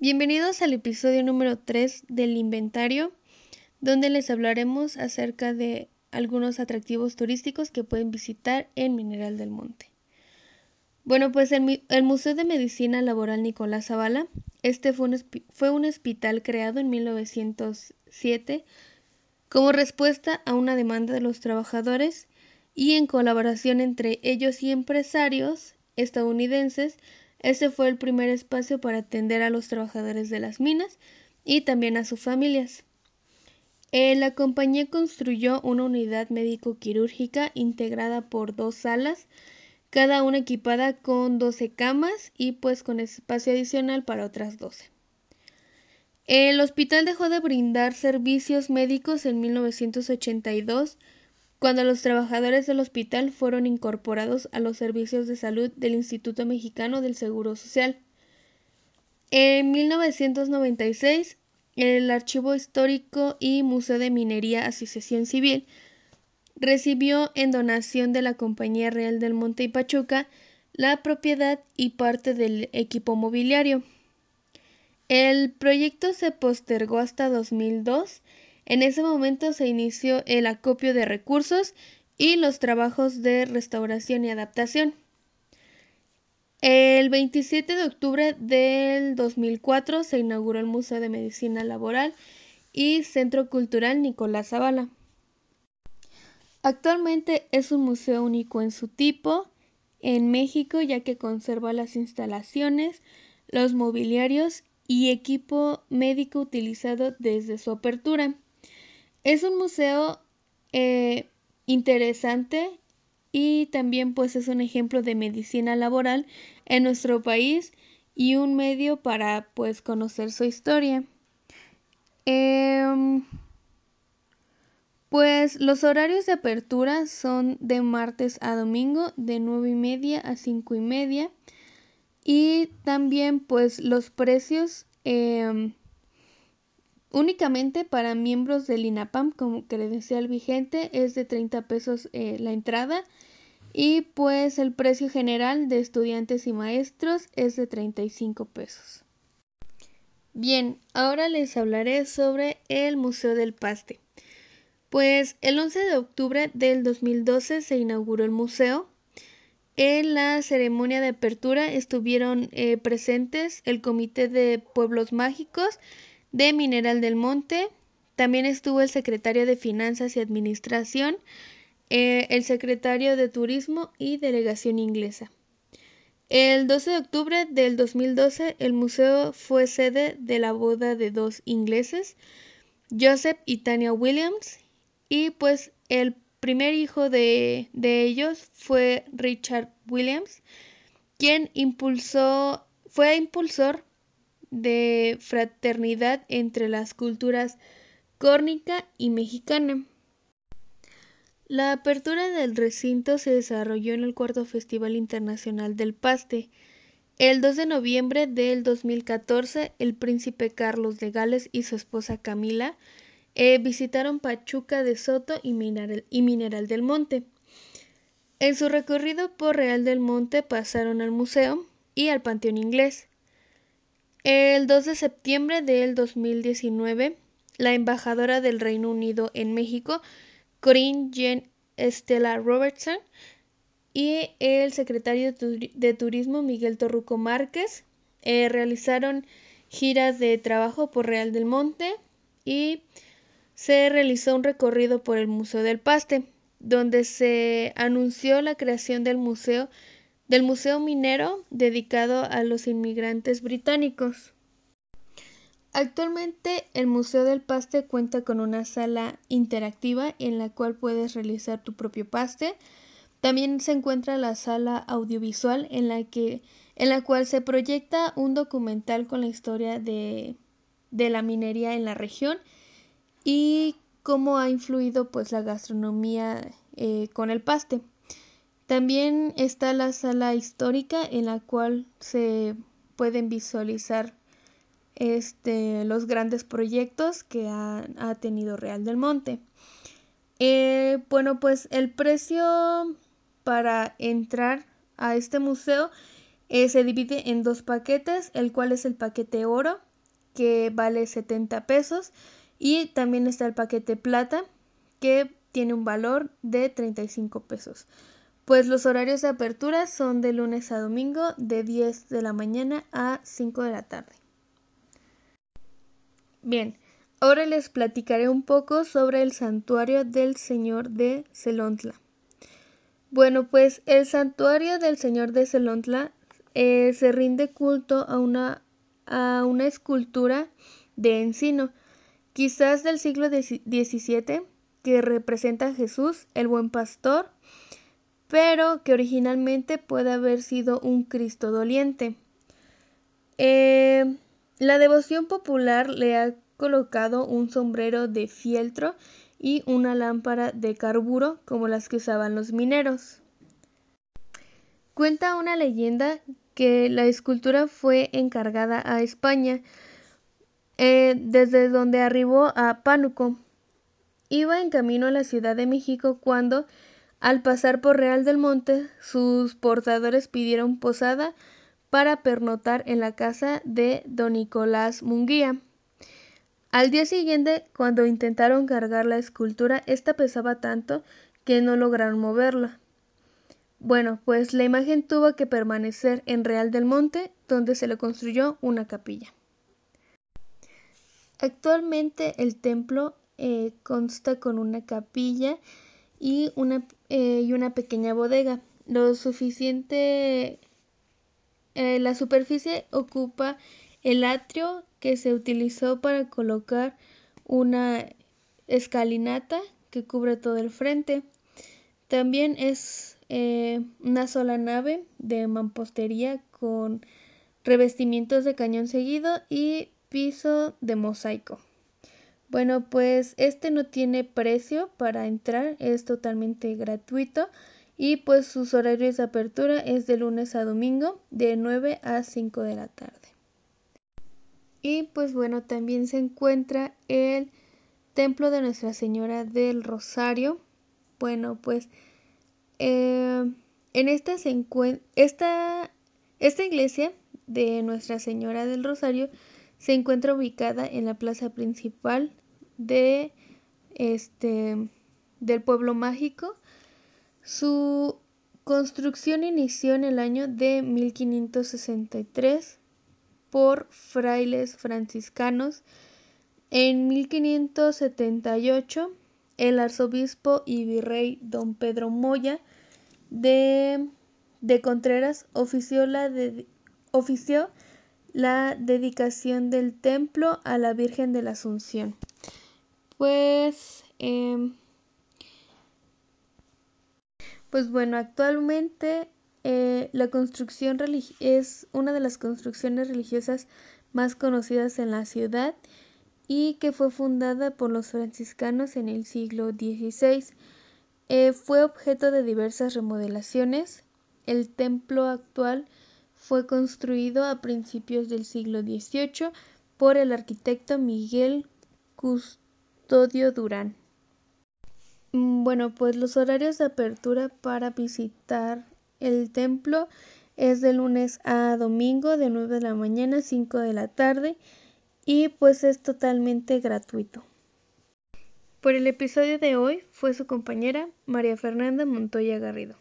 Bienvenidos al episodio número 3 del inventario, donde les hablaremos acerca de algunos atractivos turísticos que pueden visitar en Mineral del Monte. Bueno, pues el, Museo de Medicina Laboral Nicolás Zavala, este fue un, fue un hospital creado en 1907 como respuesta a una demanda de los trabajadores y en colaboración entre ellos y empresarios estadounidenses ese fue el primer espacio para atender a los trabajadores de las minas y también a sus familias. Eh, la compañía construyó una unidad médico-quirúrgica integrada por dos salas, cada una equipada con 12 camas y pues con espacio adicional para otras 12. El hospital dejó de brindar servicios médicos en 1982 cuando los trabajadores del hospital fueron incorporados a los servicios de salud del Instituto Mexicano del Seguro Social. En 1996, el Archivo Histórico y Museo de Minería Asociación Civil recibió en donación de la Compañía Real del Monte y Pachuca la propiedad y parte del equipo mobiliario. El proyecto se postergó hasta 2002 en ese momento se inició el acopio de recursos y los trabajos de restauración y adaptación. El 27 de octubre del 2004 se inauguró el Museo de Medicina Laboral y Centro Cultural Nicolás Zavala. Actualmente es un museo único en su tipo en México ya que conserva las instalaciones, los mobiliarios y equipo médico utilizado desde su apertura. Es un museo eh, interesante y también pues es un ejemplo de medicina laboral en nuestro país y un medio para pues conocer su historia. Em, pues los horarios de apertura son de martes a domingo de 9 y media a 5 y media y también pues los precios em, Únicamente para miembros del INAPAM como credencial vigente es de 30 pesos eh, la entrada y pues el precio general de estudiantes y maestros es de 35 pesos. Bien, ahora les hablaré sobre el Museo del Paste. Pues el 11 de octubre del 2012 se inauguró el museo. En la ceremonia de apertura estuvieron eh, presentes el Comité de Pueblos Mágicos, de Mineral del Monte. También estuvo el secretario de Finanzas y Administración, eh, el secretario de Turismo y Delegación Inglesa. El 12 de octubre del 2012 el museo fue sede de la boda de dos ingleses, Joseph y Tanya Williams, y pues el primer hijo de, de ellos fue Richard Williams, quien impulsó, fue impulsor de fraternidad entre las culturas córnica y mexicana. La apertura del recinto se desarrolló en el cuarto Festival Internacional del Paste. El 2 de noviembre del 2014, el príncipe Carlos de Gales y su esposa Camila eh, visitaron Pachuca de Soto y Mineral, y Mineral del Monte. En su recorrido por Real del Monte pasaron al museo y al Panteón Inglés. El 2 de septiembre del 2019, la embajadora del Reino Unido en México, Corinne Jean Stella Robertson, y el secretario de Turismo, Miguel Torruco Márquez, eh, realizaron giras de trabajo por Real del Monte y se realizó un recorrido por el Museo del Paste, donde se anunció la creación del museo del Museo Minero dedicado a los inmigrantes británicos. Actualmente el Museo del Paste cuenta con una sala interactiva en la cual puedes realizar tu propio paste. También se encuentra la sala audiovisual en la, que, en la cual se proyecta un documental con la historia de, de la minería en la región y cómo ha influido pues la gastronomía eh, con el paste. También está la sala histórica en la cual se pueden visualizar este, los grandes proyectos que ha, tenido Real del Monte. Eh, bueno, pues el precio para entrar a este museo eh, se divide en dos paquetes, el cual es el paquete oro, que vale 70 pesos y también está el paquete plata que tiene un valor de 35 pesos. Pues los horarios de apertura son de lunes a domingo de 10 de la mañana a 5 de la tarde. Bien, ahora les platicaré un poco sobre el santuario del Señor de Celontla. Bueno, pues el santuario del Señor de Celontla eh, se rinde culto a una, a una escultura de encino, quizás del siglo XVII, que representa a Jesús, el buen pastor, pero que originalmente puede haber sido un Cristo doliente. Eh, la devoción popular le ha colocado un sombrero de fieltro y una lámpara de carburo como las que usaban los mineros. Cuenta una leyenda que la escultura fue encargada a España, eh, desde donde arribó a Pánuco. Iba en camino a la Ciudad de México cuando al pasar por Real del Monte, sus portadores pidieron posada para pernotar en la casa de don Nicolás Munguía. Al día siguiente, cuando intentaron cargar la escultura, esta pesaba tanto que no lograron moverla. Bueno, pues la imagen tuvo que permanecer en Real del Monte, donde se le construyó una capilla. Actualmente el templo eh, consta con una capilla y una, eh, y una pequeña bodega. Lo suficiente, eh, la superficie ocupa el atrio que se utilizó para colocar una escalinata que cubre todo el frente. También es eh, una sola nave de mampostería con revestimientos de cañón seguido y piso de mosaico. Bueno, pues este no tiene precio para entrar, es totalmente gratuito y pues sus horarios de apertura es de lunes a domingo de 9 a 5 de la tarde. Y pues bueno, también se encuentra el templo de Nuestra Señora del Rosario. Bueno, pues eh, en esta se encuentra esta, esta iglesia de Nuestra Señora del Rosario se encuentra ubicada en la plaza principal de este del pueblo mágico. Su construcción inició en el año de 1563 por frailes franciscanos. En 1578 el arzobispo y virrey don Pedro Moya de, de Contreras ofició la, de, ofició la dedicación del templo a la Virgen de la Asunción. Pues, eh, pues bueno, actualmente eh, la construcción es una de las construcciones religiosas más conocidas en la ciudad y que fue fundada por los franciscanos en el siglo XVI. Eh, fue objeto de diversas remodelaciones. El templo actual fue construido a principios del siglo XVIII por el arquitecto Miguel Custodio Durán. Bueno, pues los horarios de apertura para visitar el templo es de lunes a domingo de 9 de la mañana a 5 de la tarde y pues es totalmente gratuito. Por el episodio de hoy fue su compañera María Fernanda Montoya Garrido.